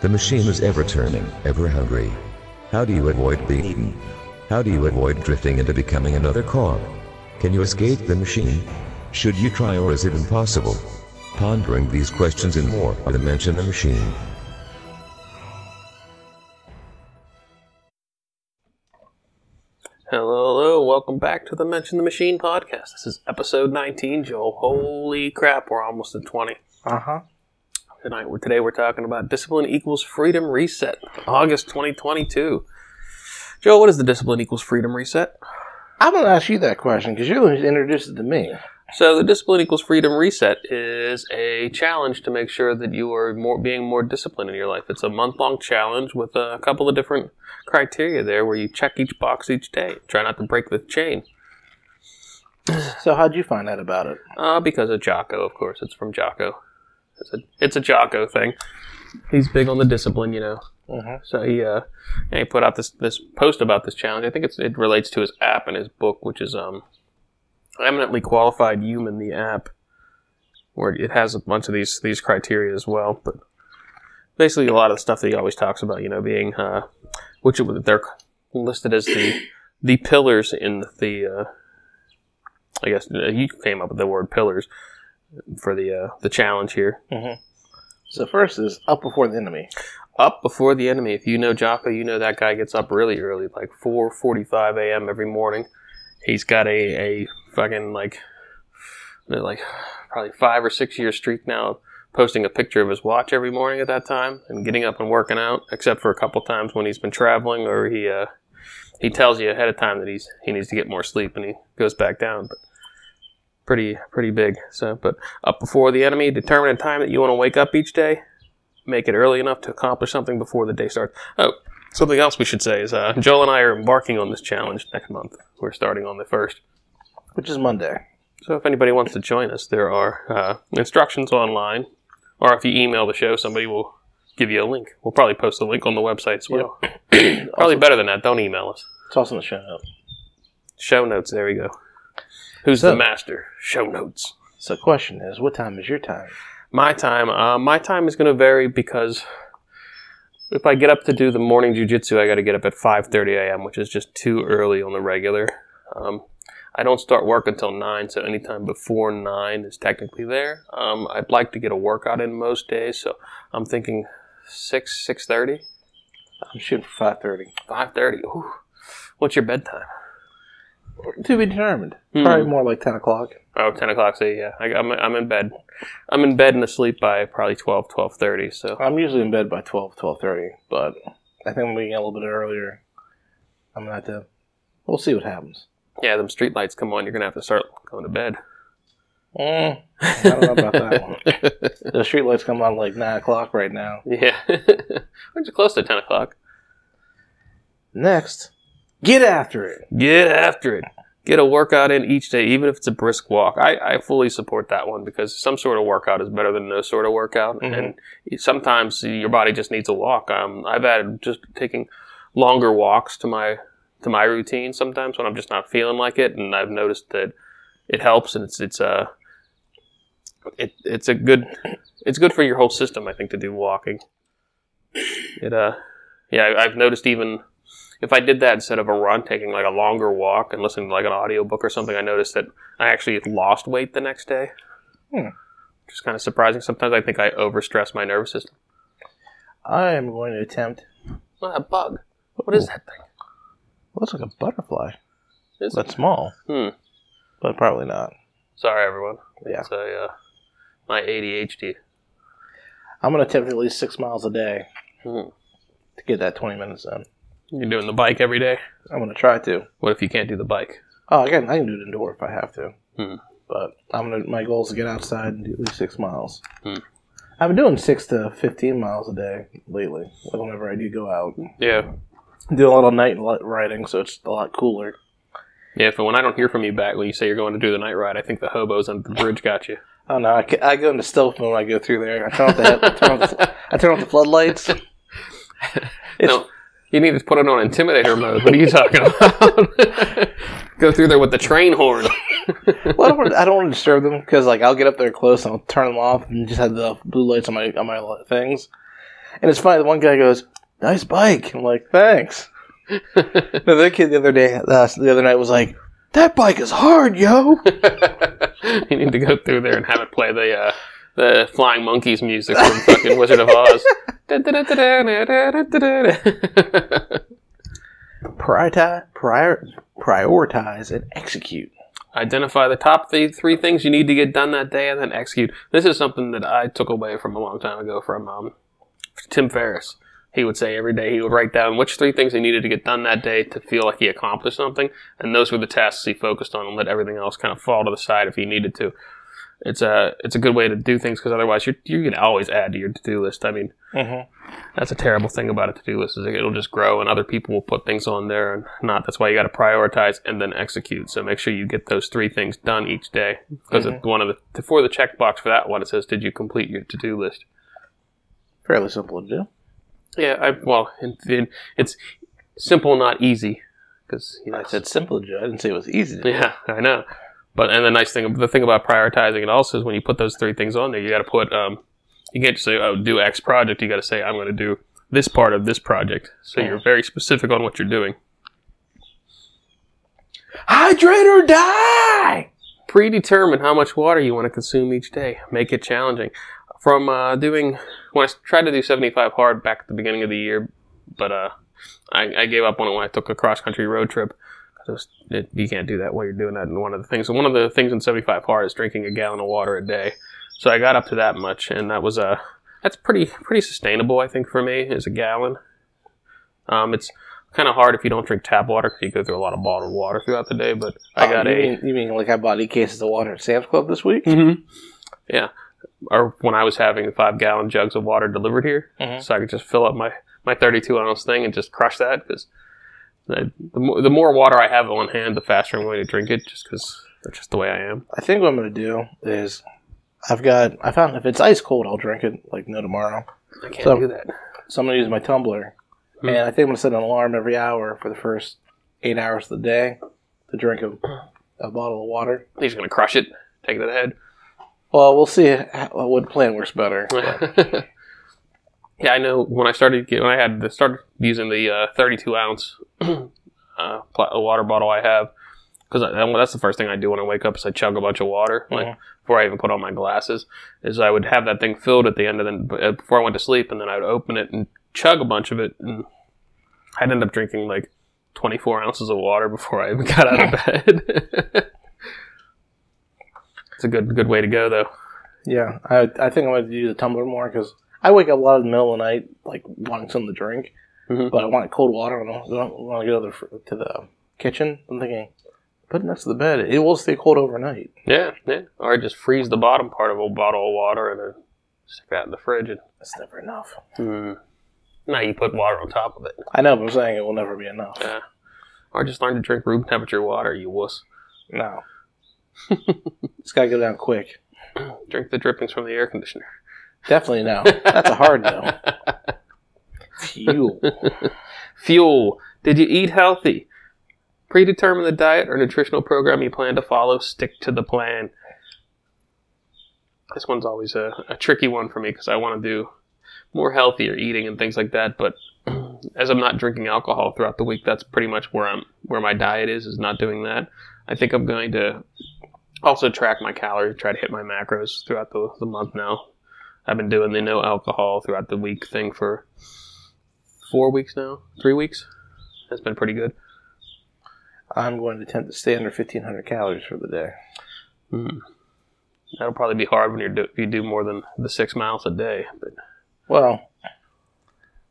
The machine is ever turning, ever hungry. How do you avoid being eaten? How do you avoid drifting into becoming another cog? Can you escape the machine? Should you try or is it impossible? Pondering these questions and more on the Mensch and the Machine. Hello, hello, welcome back to the Mensch and the Machine podcast. This is episode 19, Joe. Holy crap, we're almost at 20. Uh huh. Tonight, today we're talking about discipline equals freedom reset, August 2022. Joe, what is the discipline equals freedom reset? I'm gonna ask you that question because you introduced it to me. So, the discipline equals freedom reset is a challenge to make sure that you are more being more disciplined in your life. It's a month long challenge with a couple of different criteria there where you check each box each day. Try not to break the chain. So how'd you find out about it? Uh, because of Jocko, of course. It's from Jocko. It's a it's a Jocko thing. He's big on the discipline, you know. Mhm. So he uh, he put out this this post about this challenge. I think it's it relates to his app and his book, which is um, eminently qualified human the app, where it has a bunch of these these criteria as well. But basically, a lot of the stuff that he always talks about, you know, being uh, which it- they're listed as the the pillars in the uh, I guess uh, you came up with the word pillars for the uh, the challenge here. So first is up before the enemy. Up before the enemy. If you know Jocko, you know that guy gets up really early, like four forty five a.m. every morning. He's got a a fucking like they're like probably five or six year streak now posting a picture of his watch every morning at that time and getting up and working out. Except for a couple times when he's been traveling or he uh, he tells you ahead of time that he's he needs to get more sleep and he goes back down. But pretty pretty big. So, but up before the enemy, determine a time that you want to wake up each day. Make it early enough to accomplish something before the day starts. Oh, something else we should say is uh, Joel and I are embarking on this challenge next month. We're starting on the first. which is Monday. So if anybody wants to join us, there are uh, instructions online, or if you email the show, somebody will give you a link. We'll probably post a link on the website as well. probably better than that. Don't email us. It's also in the show notes. Show notes. There we go. Who's So- the master? Show notes. So question is, what time is your time? My time, uh, my time is going to vary because if I get up to do the morning jujitsu, I got to get up at 5:30 a.m., which is just too early on the regular. Um, I don't start work until nine, so anytime before nine is technically there. Um, I'd like to get a workout in most days, so I'm thinking six, six thirty, I'm shooting for five thirty. five thirty. Ooh, what's your bedtime? To be determined. Hmm. Probably more like ten o'clock. Oh, 10 o'clock. So yeah, I, I'm I'm in bed. I'm in bed and asleep by probably 12, 12:30. So I'm usually in bed by 12, 12.30, but I think I'm gonna a little bit earlier. I'm gonna have to. We'll see what happens. yeah, them street lights come on. You're gonna have to start going to bed. Mm, I don't know about that one. The street lights come on like nine o'clock right now. Yeah. We're just close to 10 o'clock. Next, get after it. Get after it. Get a workout in each day, even if it's a brisk walk. I, I fully support that one because some sort of workout is better than no sort of workout. Mhm. And sometimes your body just needs a walk. Um, I've added just taking longer walks to my to my routine sometimes when I'm just not feeling like it, and I've noticed that it helps, and it's it's uh, it, it's a good it's good for your whole system. I think to do walking. It uh, yeah, I- I've noticed even if I did that instead of a run, taking like a longer walk and listening to like an audiobook or something, I noticed that I actually lost weight the next day. Hmm. Which is kind of surprising. Sometimes I think I overstress my nervous system. I am going to attempt. What a bug. What is that thing? Looks like a butterfly. Is But it? small, Hmm. but probably not. Sorry, everyone. Yeah. It's a, uh, my ADHD. I'm going to attempt at least six miles a day Hmm. to get that 20 minutes in. You're doing the bike every day? I'm going to try to. What if you can't do the bike? Oh, again, I can do it indoor if I have to. Hmm. But I'm gonna. My goal is to get outside and do at least six miles. Hmm. I've been doing six to 15 miles a day lately. Whenever I do go out, Yeah. do a lot of night riding, so it's a lot cooler. Yeah, but when I don't hear from you back when you say you're going to do the night ride, I think the hobos under the bridge got you. Oh no, I, I go into stealth mode when I go through there. I turn off the head, I turn off the, I turn off the floodlights. It's, no, you need to put it on intimidator mode. What are you talking about? Go through there with the train horn. well, I don't, wanna- I don't want to disturb them because like I'll get up there close and I'll turn them off and just have the blue lights on my on my things. And it's funny. The one guy goes, "Nice bike." I'm like, "Thanks." the other kid the other day, uh, the other night was like, "That bike is hard, yo." you need to go through there and have it play the uh, the Flying Monkeys music from fucking Wizard of Oz. Prioritize, prior, prioritize, and execute. Identify the top th- three things you need to get done that day and then execute. This is something that I took away from a long time ago from um, Tim Ferriss. He would say every day he would write down which three things he needed to get done that day to feel like he accomplished something, and those were the tasks he focused on and let everything else kind of fall to the side if he needed to. It's a it's a good way to do things because otherwise you you can always add to your to do list. I mean, Mm-hmm. that's a terrible thing about a to do list is it'll just grow and other people will put things on there and not. That's why you got to prioritize and then execute. So make sure you get those three things done each day because Mhm. one of the for the checkbox for that one it says did you complete your to do list. Fairly simple to do. Yeah, I well in, in, it's simple not easy because you know, I said simple to do. I didn't say it was easy to do. Yeah, I know. But and the nice thing, the thing about prioritizing it also is when you put those three things on there, you got to put. Um, you can't just say, "Oh, do X project." You got to say, "I'm going to do this part of this project." So you're very specific on what you're doing. Hydrate or die! Predetermine how much water you want to consume each day. Make it challenging. From uh, doing when I tried to do 75 hard back at the beginning of the year, but uh, I, I gave up on it when I took a cross country road trip. 'Cause it you can't do that while you're doing that. And one of the things, one of the things in 75 hard is drinking a gallon of water a day. So I got up to that much, and that was uh, that's pretty pretty sustainable, I think, for me is a gallon. Um, it's kind of hard if you don't drink tap water because you go through a lot of bottled water throughout the day. But I Oh, got you a Mean, you mean like I bought eight cases of water at Sam's Club this week? Mm-hmm. Yeah. Or when I was having five gallon jugs of water delivered here, Mhm. so I could just fill up my, my 32 ounce thing and just crush that because the, the, more, the more water I have on hand, the faster I'm going to drink it just because that's just the way I am. I think what I'm going to do is I've got, I found if it's ice cold, I'll drink it like no tomorrow. I can't So- do that. So I'm going to use my tumbler. Hmm. And I think I'm going to set an alarm every hour for the first eight hours of the day to drink a, a bottle of water. He's going to crush it, take it to the head. Well, we'll see how, what plan works better. yeah, I know when I started when I had started using the uh, 32 ounce uh, water bottle I have because that's the first thing I do when I wake up is I chug a bunch of water like Mhm. before I even put on my glasses. Is I would have that thing filled at the end of the uh, before I went to sleep, and then I would open it and chug a bunch of it, and I'd end up drinking like 24 ounces of water before I even got out of bed. it's a good good way to go though. Yeah, I, I think I'm going to use the tumbler more because I wake up a lot in the middle of the night, like wanting something to drink, Mhm. but I want cold water. I don't, I don't want to go to the, to the kitchen. I'm thinking, put it next to the bed. It will stay cold overnight. Yeah, yeah. Or just freeze the bottom part of a bottle of water and then stick that in the fridge. And, That's never enough. mm. Now you put water on top of it. I know, but I'm saying it will never be enough. Yeah. Or just learn to drink room temperature water, you wuss. No. it's got to go down quick. Drink the drippings from the air conditioner. Definitely no. That's a hard no. Fuel. Fuel. Did you eat healthy? Predetermine the diet or nutritional program you plan to follow. Stick to the plan. This one's always a, a tricky one for me because I want to do more healthier eating and things like that. But as I'm not drinking alcohol throughout the week, that's pretty much where I'm where my diet is. Is not doing that. I think I'm going to also track my calories, try to hit my macros throughout the, the month now. I've been doing the no alcohol throughout the week thing for four weeks now, three weeks. That's been pretty good. I'm going to attempt to stay under 1,500 calories for the day. Mm. That'll probably be hard when you do if you do more than the six miles a day. But Well,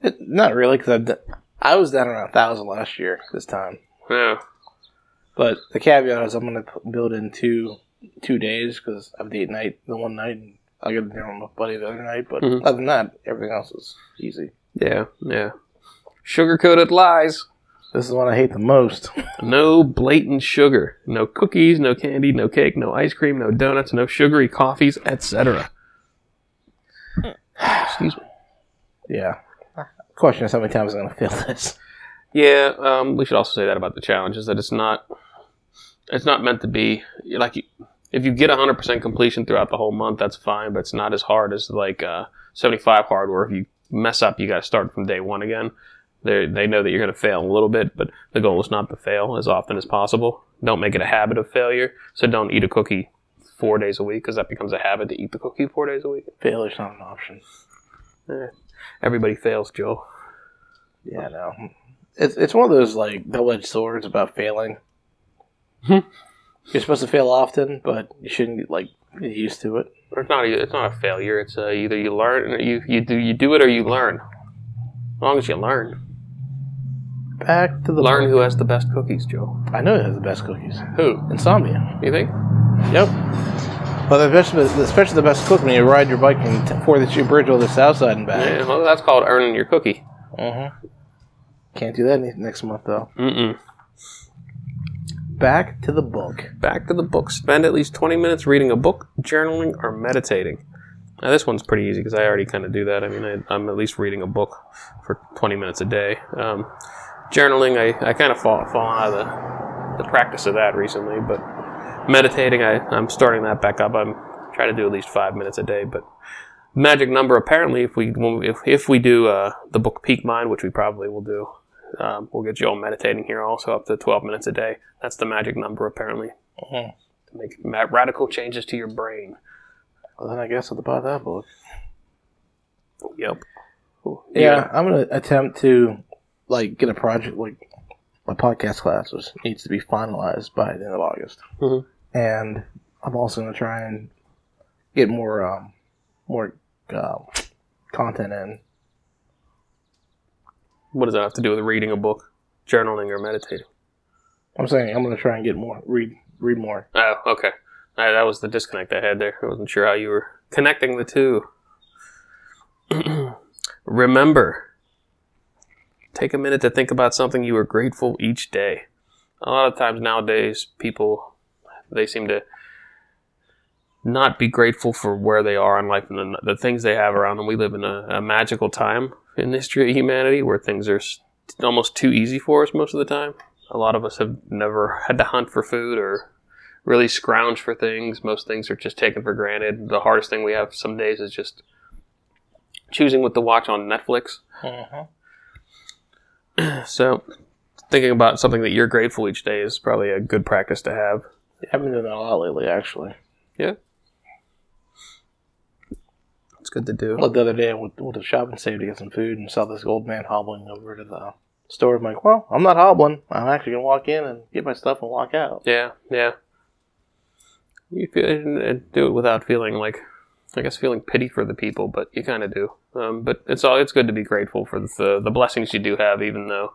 it, not really, because I was down around 1,000 last year this time. yeah, But the caveat is I'm going to build in two two days because have date night the one night and I'll get dinner with my buddy the other night. But Mhm. other than that, everything else is easy. yeah, yeah. Sugar coated lies. This is what I hate the most. No blatant sugar. No cookies, no candy, no cake, no ice cream, no donuts, no sugary coffees, etc. Excuse me. yeah. Question is how many times I'm going to fail this. Yeah, um, we should also say that about the challenge is that it's not it's not meant to be like you, if you get 100% completion throughout the whole month, that's fine, but it's not as hard as like uh, 75 hard, where if you mess up, you got to start from day one again. They they know that you're going to fail a little bit, but the goal is not to fail as often as possible. Don't make it a habit of failure. So don't eat a cookie four days a week because that becomes a habit to eat the cookie four days a week. Failure's not an option. Eh, everybody fails, Joe. Yeah, no. It's it's one of those like double edged swords about failing. You're supposed to fail often, but you shouldn't like get used to it. It's not. A, it's not a failure. It's uh, either you learn, you you do you do it or you learn. As long as you learn, Back to the learn who has the best cookies, Joe. I know it has the best cookies. Who? Insomnia. You think? Yep. Well, especially, especially the best cook when you ride your bike for the cheap bridge over the south side and back. Yeah, well, that's called earning your cookie. Mm-hmm. Can't do that next month though. Mm-mm. Back to the book. Back to the book. Spend at least 20 minutes reading a book, journaling, or meditating. Now, this one's pretty easy because I already kind of do that. I mean, I, I'm at least reading a book for 20 minutes a day. Um, journaling, I, I kind of fall, fall out of the, the practice of that recently, but meditating, I, I'm starting that back up. I'm trying to do at least five minutes a day, but magic number apparently if we we- if, if we do uh, the book peak mind which we probably will do um, we'll get Joel meditating here also up to 12 minutes a day that's the magic number apparently Mhm. to make radical changes to your brain Well, then I guess I'll buy that book. yep Yeah, I'm gonna attempt to like get a project like my podcast classes needs to be finalized by the end of August, Mhm. and I'm also gonna try and get more um, more uh, content in. What does that have to do with reading a book journaling or meditating? I'm saying I'm gonna try and get more read read more. oh okay. Uh, that was the disconnect i had there. I wasn't sure how you were connecting the two. Remember take a minute to think about something you are grateful each day. A lot of times nowadays people they seem to not be grateful for where they are in life and the, the things they have around them. We live in a, a magical time in the history of humanity where things are almost too easy for us most of the time a lot of us have never had to hunt for food or really scrounge for things most things are just taken for granted the hardest thing we have some days is just choosing what to watch on netflix mm-hmm. so, thinking about something that you're grateful each day is probably a good practice to have. I've been doing that a lot lately, actually. Yeah. It's good to do. Like the other day, I went, went to shop and saved to get some food and saw this old man hobbling over to the store. I'm like, well, I'm not hobbling. I'm actually gonna walk in and get my stuff and walk out. Yeah, yeah. You feel, and- and do it without feeling like, I guess, feeling pity for the people, but you kind of do. Um, but it's all it's good to be grateful for the the blessings you do have, even though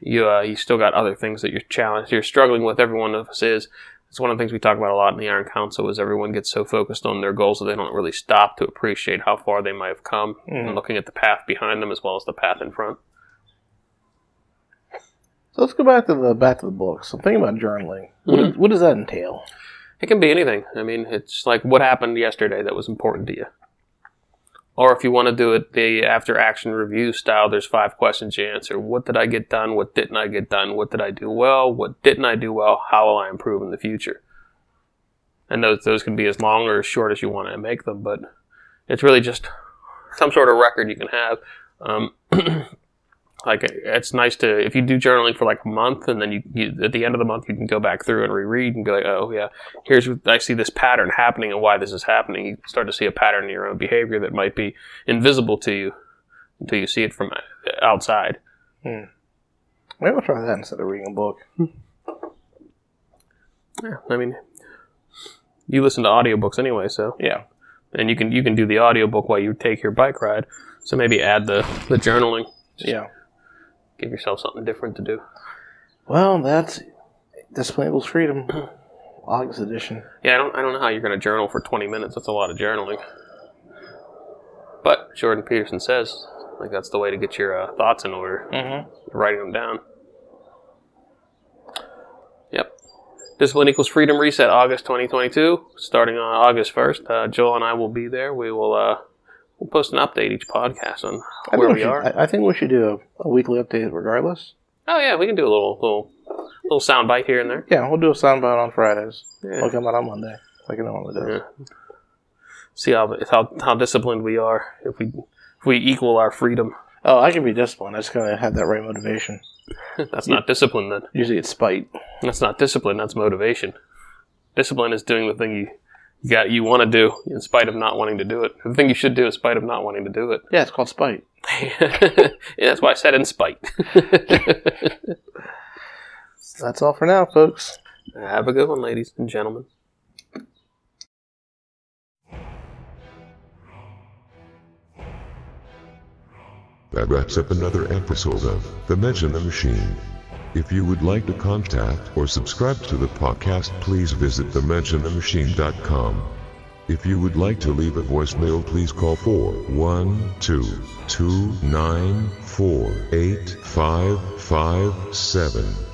you uh, you still got other things that you're challenged, you're struggling with. Every one of us is. It's one of the things we talk about a lot in the Iron Council is everyone gets so focused on their goals that they don't really stop to appreciate how far they might have come and Mhm. looking at the path behind them as well as the path in front. So let's go back to the back to the books. I'm thinking about journaling. What, Mhm. what does that entail? It can be anything. I mean, it's like what happened yesterday that was important to you. Or if you want to do it the after action review style, there's five questions you answer. What did I get done? What didn't I get done? What did I do well? What didn't I do well? How will I improve in the future? And those those can be as long or as short as you want to make them, but it's really just some sort of record you can have. Um, like it's nice to if you do journaling for like a month and then you, you at the end of the month you can go back through and reread and be like oh yeah here's I see this pattern happening and why this is happening. You start to see a pattern in your own behavior that might be invisible to you until you see it from uh, outside. Hmm. Maybe I'll try that instead of reading a book. Hmm. Yeah, I mean, you listen to audiobooks anyway, so Yeah. and you can you can do the audiobook while you take your bike ride. So maybe add the the journaling. Yeah. Give yourself something different to do. Well, that's Discipline Equals Freedom, August edition. Yeah, I don't I don't know how you're going to journal for 20 minutes. That's a lot of journaling. But Jordan Peterson says like that's the way to get your uh, thoughts in order. Mm-hmm. writing them down. Yep. Discipline equals freedom reset August 2022, starting on August 1st. Uh, Joel and I will be there. We will uh, we'll post an update each podcast on where we are. I, I think we should do a, a weekly update regardless. oh yeah, we can do a little little little sound bite here and there. Yeah, we'll do a soundbite on Fridays. Yeah. It'll come out on Monday, like it normally does. Yeah. See how, how how disciplined we are. If we if we equal our freedom. Oh, I can be disciplined. I just gotta have that right motivation. That's not discipline then. Usually it's spite. That's not discipline. That's motivation. Discipline is doing the thing you, you got you want to do in spite of not wanting to do it. The thing you should do in spite of not wanting to do it. Yeah, it's called spite. yeah, that's why I said in spite. That's all for now, folks. Have a good one, ladies and gentlemen. That wraps up another episode of The Mensch and the Machine. If you would like to contact or subscribe to the podcast, please visit thementionthemachine.com. If you would like to leave a voicemail, please call 412 294 8557.